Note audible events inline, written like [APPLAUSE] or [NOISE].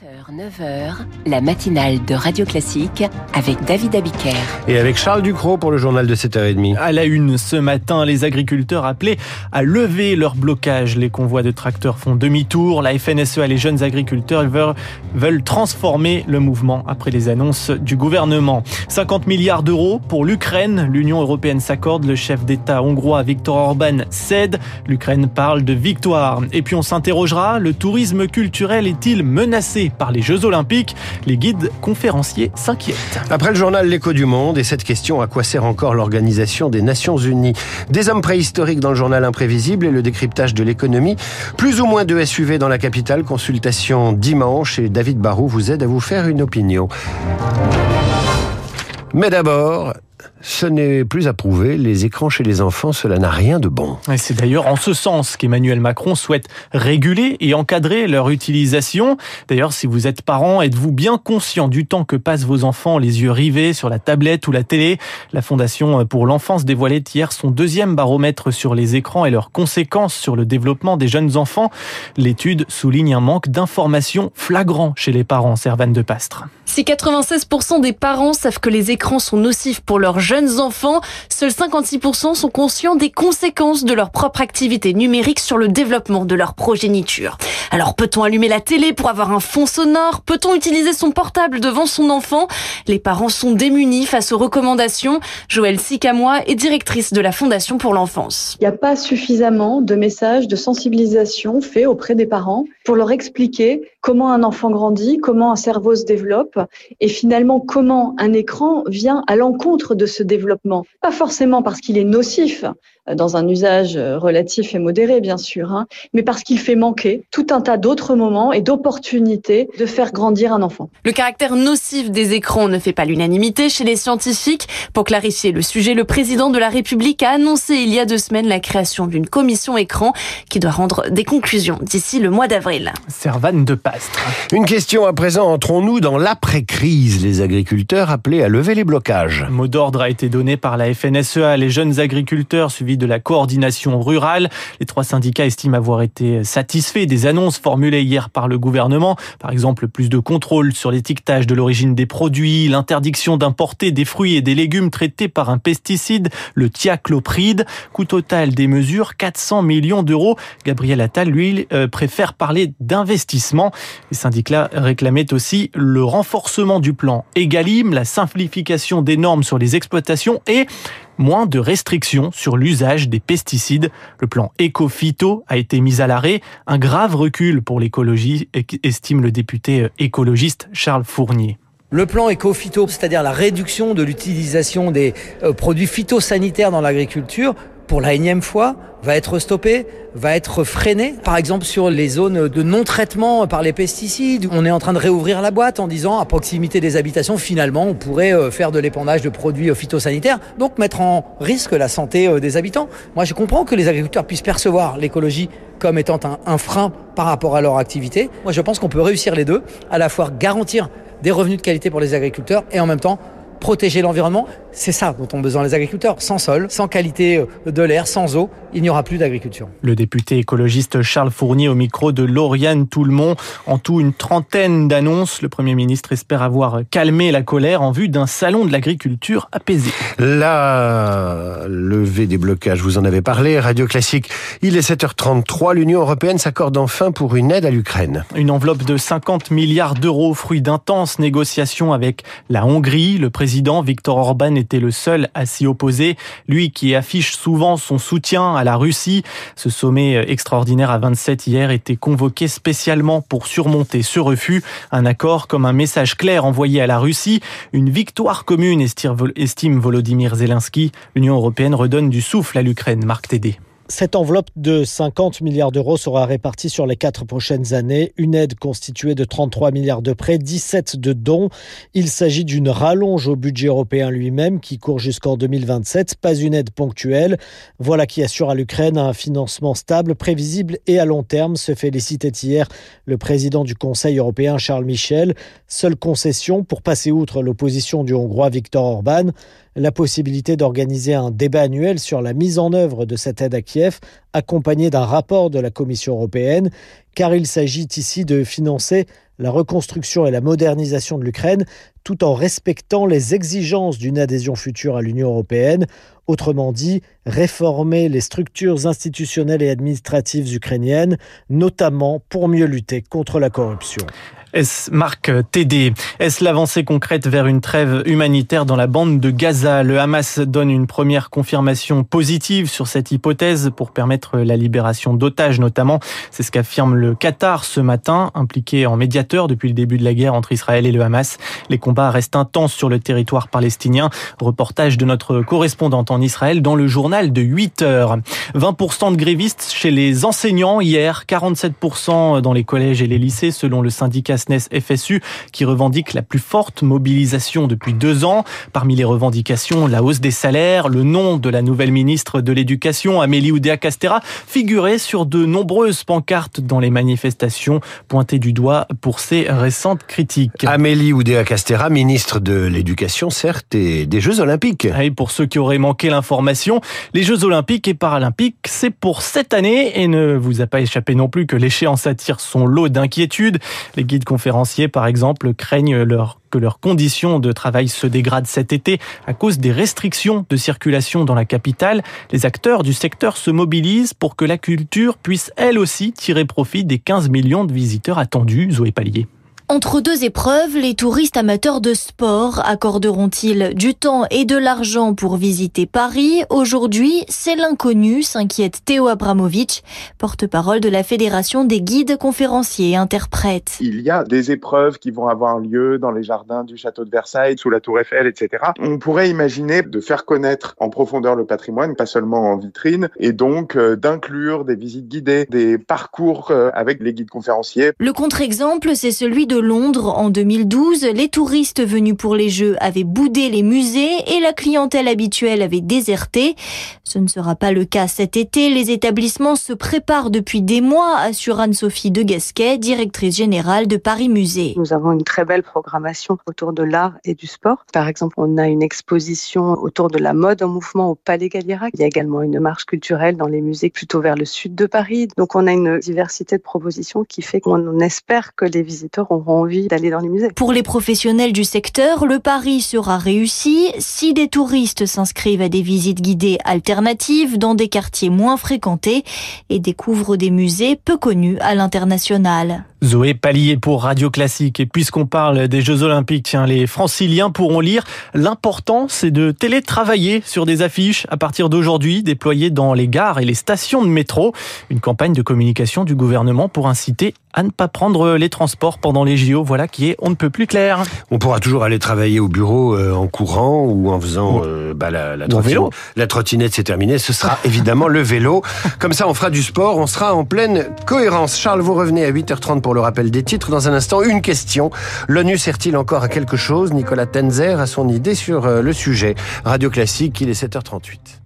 7h, 9h, la matinale de Radio Classique avec David Abiker. Et avec Charles Ducrot pour le journal de 7h30. À la une, ce matin, les agriculteurs appelaient à lever leur blocage. Les convois de tracteurs font demi-tour. La FNSEA, les jeunes agriculteurs veulent, veulent transformer le mouvement après les annonces du gouvernement. 50 milliards d'euros pour l'Ukraine. L'Union européenne s'accorde. Le chef d'État hongrois Viktor Orban cède. L'Ukraine parle de victoire. Et puis on s'interrogera, le tourisme culturel est-il menacé? Par les Jeux Olympiques. Les guides conférenciers s'inquiètent. Après le journal L'écho du monde et cette question, à quoi sert encore l'Organisation des Nations Unies? Des hommes préhistoriques dans le journal Imprévisible et le décryptage de l'économie. Plus ou moins de SUV dans la capitale. Consultation dimanche et David Barou vous aide à vous faire une opinion. Mais d'abord, ce n'est plus approuvé. Les écrans chez les enfants, cela n'a rien de bon. C'est d'ailleurs en ce sens qu'Emmanuel Macron souhaite réguler et encadrer leur utilisation. D'ailleurs, si vous êtes parent, êtes-vous bien conscient du temps que passent vos enfants les yeux rivés sur la tablette ou la télé? La Fondation pour l'enfance dévoilait hier son deuxième baromètre sur les écrans et leurs conséquences sur le développement des jeunes enfants. L'étude souligne un manque d'informations flagrant chez les parents, Servane de Pastre. Si 96% des parents savent que les écrans sont nocifs pour leurs jeunes enfants, seuls 56% sont conscients des conséquences de leur propre activité numérique sur le développement de leur progéniture. Alors peut-on allumer la télé pour avoir un fond sonore? Peut-on utiliser son portable devant son enfant? Les parents sont démunis face aux recommandations. Joëlle Sicamois est directrice de la Fondation pour l'enfance. Il n'y a pas suffisamment de messages de sensibilisation faits auprès des parents pour leur expliquer comment un enfant grandit, comment un cerveau se développe et finalement comment un écran vient à l'encontre de ce développement. Pas forcément parce qu'il est nocif, euh, dans un usage euh, relatif et modéré bien sûr, hein, mais parce qu'il fait manquer tout un tas d'autres moments et d'opportunités de faire grandir un enfant. Le caractère nocif des écrans ne fait pas l'unanimité chez les scientifiques. Pour clarifier le sujet, le président de la République a annoncé il y a deux semaines la création d'une commission écran qui doit rendre des conclusions d'ici le mois d'avril. Servane de Pastre. Une question à présent, entrons-nous dans l'après-crise Les agriculteurs appelés à lever les blocages. Mot d'ordre a été donné par la FNSEA. Les jeunes agriculteurs suivis de la coordination rurale. Les trois syndicats estiment avoir été satisfaits des annonces formulées hier par le gouvernement. Par exemple, plus de contrôle sur l'étiquetage de l'origine des produits, l'interdiction d'importer des fruits et des légumes traités par un pesticide, le thiaclopride. Coût total des mesures, 400 millions d'euros. Gabriel Attal, lui, euh, préfère parler d'investissement. Les syndicats réclamaient aussi le renforcement du plan Egalim, la simplification des normes sur les exploitations et moins de restrictions sur l'usage des pesticides. Le plan éco-phyto a été mis à l'arrêt, un grave recul pour l'écologie, estime le député écologiste Charles Fournier. Le plan éco-phyto, c'est-à-dire la réduction de l'utilisation des euh, produits phytosanitaires dans l'agriculture, pour la énième fois, va être stoppé, va être freiné. Par exemple, sur les zones de non-traitement par les pesticides, on est en train de réouvrir la boîte en disant à proximité des habitations, finalement, on pourrait euh, faire de l'épandage de produits euh, phytosanitaires, donc mettre en risque la santé euh, des habitants. Moi, je comprends que les agriculteurs puissent percevoir l'écologie comme étant un, un frein par rapport à leur activité. Moi, je pense qu'on peut réussir les deux, à la fois garantir des revenus de qualité pour les agriculteurs et en même temps protéger l'environnement. C'est ça dont ont besoin les agriculteurs. Sans sol, sans qualité euh, de l'air, sans eau, il n'y aura plus d'agriculture. Le député écologiste Charles Fournier au micro de Lauriane Toulmont. En tout, une trentaine d'annonces. Le Premier ministre espère avoir calmé la colère en vue d'un salon de l'agriculture apaisé. La levée des blocages, vous en avez parlé. Radio Classique, il est 7h33. L'Union européenne s'accorde enfin pour une aide à l'Ukraine. Une enveloppe de 50 milliards d'euros, fruit d'intenses négociations avec la Hongrie. Le président Viktor Orban était le seul à s'y opposer. Lui qui affiche souvent son soutien à la Russie. Ce sommet extraordinaire à 27 hier était convoqué spécialement pour surmonter ce refus. Un accord comme un message clair envoyé à la Russie. Une victoire commune, estime Volodymyr Zelensky. L'Union européenne redonne du souffle à l'Ukraine. Marc Tédé. Cette enveloppe de 50 milliards d'euros sera répartie sur les quatre prochaines années. Une aide constituée de 33 milliards de prêts, 17 de dons. Il s'agit d'une rallonge au budget européen lui-même qui court jusqu'en 2027, pas une aide ponctuelle. Voilà qui assure à l'Ukraine un financement stable, prévisible et à long terme, se félicitait hier le président du Conseil européen Charles Michel. Seule concession pour passer outre l'opposition du Hongrois Viktor Orban la possibilité d'organiser un débat annuel sur la mise en œuvre de cette aide à Kiev, accompagné d'un rapport de la Commission européenne, car il s'agit ici de financer la reconstruction et la modernisation de l'Ukraine tout en respectant les exigences d'une adhésion future à l'Union européenne. Autrement dit, réformer les structures institutionnelles et administratives ukrainiennes, notamment pour mieux lutter contre la corruption. Est-ce Marc TD Est-ce l'avancée concrète vers une trêve humanitaire dans la bande de Gaza? Le Hamas donne une première confirmation positive sur cette hypothèse pour permettre la libération d'otages notamment. C'est ce qu'affirme le Qatar ce matin, impliqué en médiateur depuis le début de la guerre entre Israël et le Hamas. Combats restent intenses sur le territoire palestinien. Reportage de notre correspondante en Israël dans le journal de 8 heures. 20% de grévistes chez les enseignants hier, 47% dans les collèges et les lycées selon le syndicat SNES FSU qui revendique la plus forte mobilisation depuis deux ans. Parmi les revendications, la hausse des salaires, le nom de la nouvelle ministre de l'Éducation, Amélie Oudéa-Castera, figurait sur de nombreuses pancartes dans les manifestations, pointées du doigt pour ses récentes critiques. Amélie Oudéa-Castera, ministre de l'Éducation, certes, et des Jeux Olympiques. Et pour ceux qui auraient manqué l'information, les Jeux Olympiques et Paralympiques, c'est pour cette année et ne vous a pas échappé non plus que l'échéance attire son lot d'inquiétudes. Les guides conférenciers, par exemple, craignent que leurs conditions de travail se dégradent cet été à cause des restrictions de circulation dans la capitale. Les acteurs du secteur se mobilisent pour que la culture puisse elle aussi tirer profit des 15 millions de visiteurs attendus. Zoé Pallier. Entre deux épreuves, les touristes amateurs de sport accorderont-ils du temps et de l'argent pour visiter Paris Aujourd'hui, c'est l'inconnu, s'inquiète Théo Abramovic, porte-parole de la Fédération des guides conférenciers et interprètes. Il y a des épreuves qui vont avoir lieu dans les jardins du château de Versailles, sous la tour Eiffel, etc. On pourrait imaginer de faire connaître en profondeur le patrimoine, pas seulement en vitrine, et donc euh, d'inclure des visites guidées, des parcours euh, avec les guides conférenciers. Le contre-exemple, c'est celui de Londres en 2012, les touristes venus pour les Jeux avaient boudé les musées et la clientèle habituelle avait déserté. Ce ne sera pas le cas cet été. Les établissements se préparent depuis des mois, assure Anne-Sophie de Gasquet, directrice générale de Paris Musée. Nous avons une très belle programmation autour de l'art et du sport. Par exemple, on a une exposition autour de la mode en mouvement au Palais Galliera. Il y a également une marche culturelle dans les musées plutôt vers le sud de Paris. Donc on a une diversité de propositions qui fait qu'on espère que les visiteurs auront envie d'aller dans les musées. Pour les professionnels du secteur, le pari sera réussi si des touristes s'inscrivent à des visites guidées alternatives dans des quartiers moins fréquentés et découvrent des musées peu connus à l'international. Zoé Pallier pour Radio Classique. Et puisqu'on parle des Jeux Olympiques, tiens, les franciliens pourront lire l'important, c'est de télétravailler sur des affiches à partir d'aujourd'hui déployées dans les gares et les stations de métro. Une campagne de communication du gouvernement pour inciter à ne pas prendre les transports pendant les JO. Voilà qui est on ne peut plus clair. On pourra toujours aller travailler au bureau euh, en courant ou en faisant euh, bah, la, la, trottinette. la trottinette. C'est terminé. Ce sera [LAUGHS] évidemment le vélo. Comme ça, on fera du sport. On sera en pleine cohérence. Charles, vous revenez à 8h30 pour le rappel des titres. Dans un instant, une question. L'ONU sert-il encore à quelque chose? Nicolas Tenzer a son idée sur euh, le sujet. Radio Classique, il est 7h38.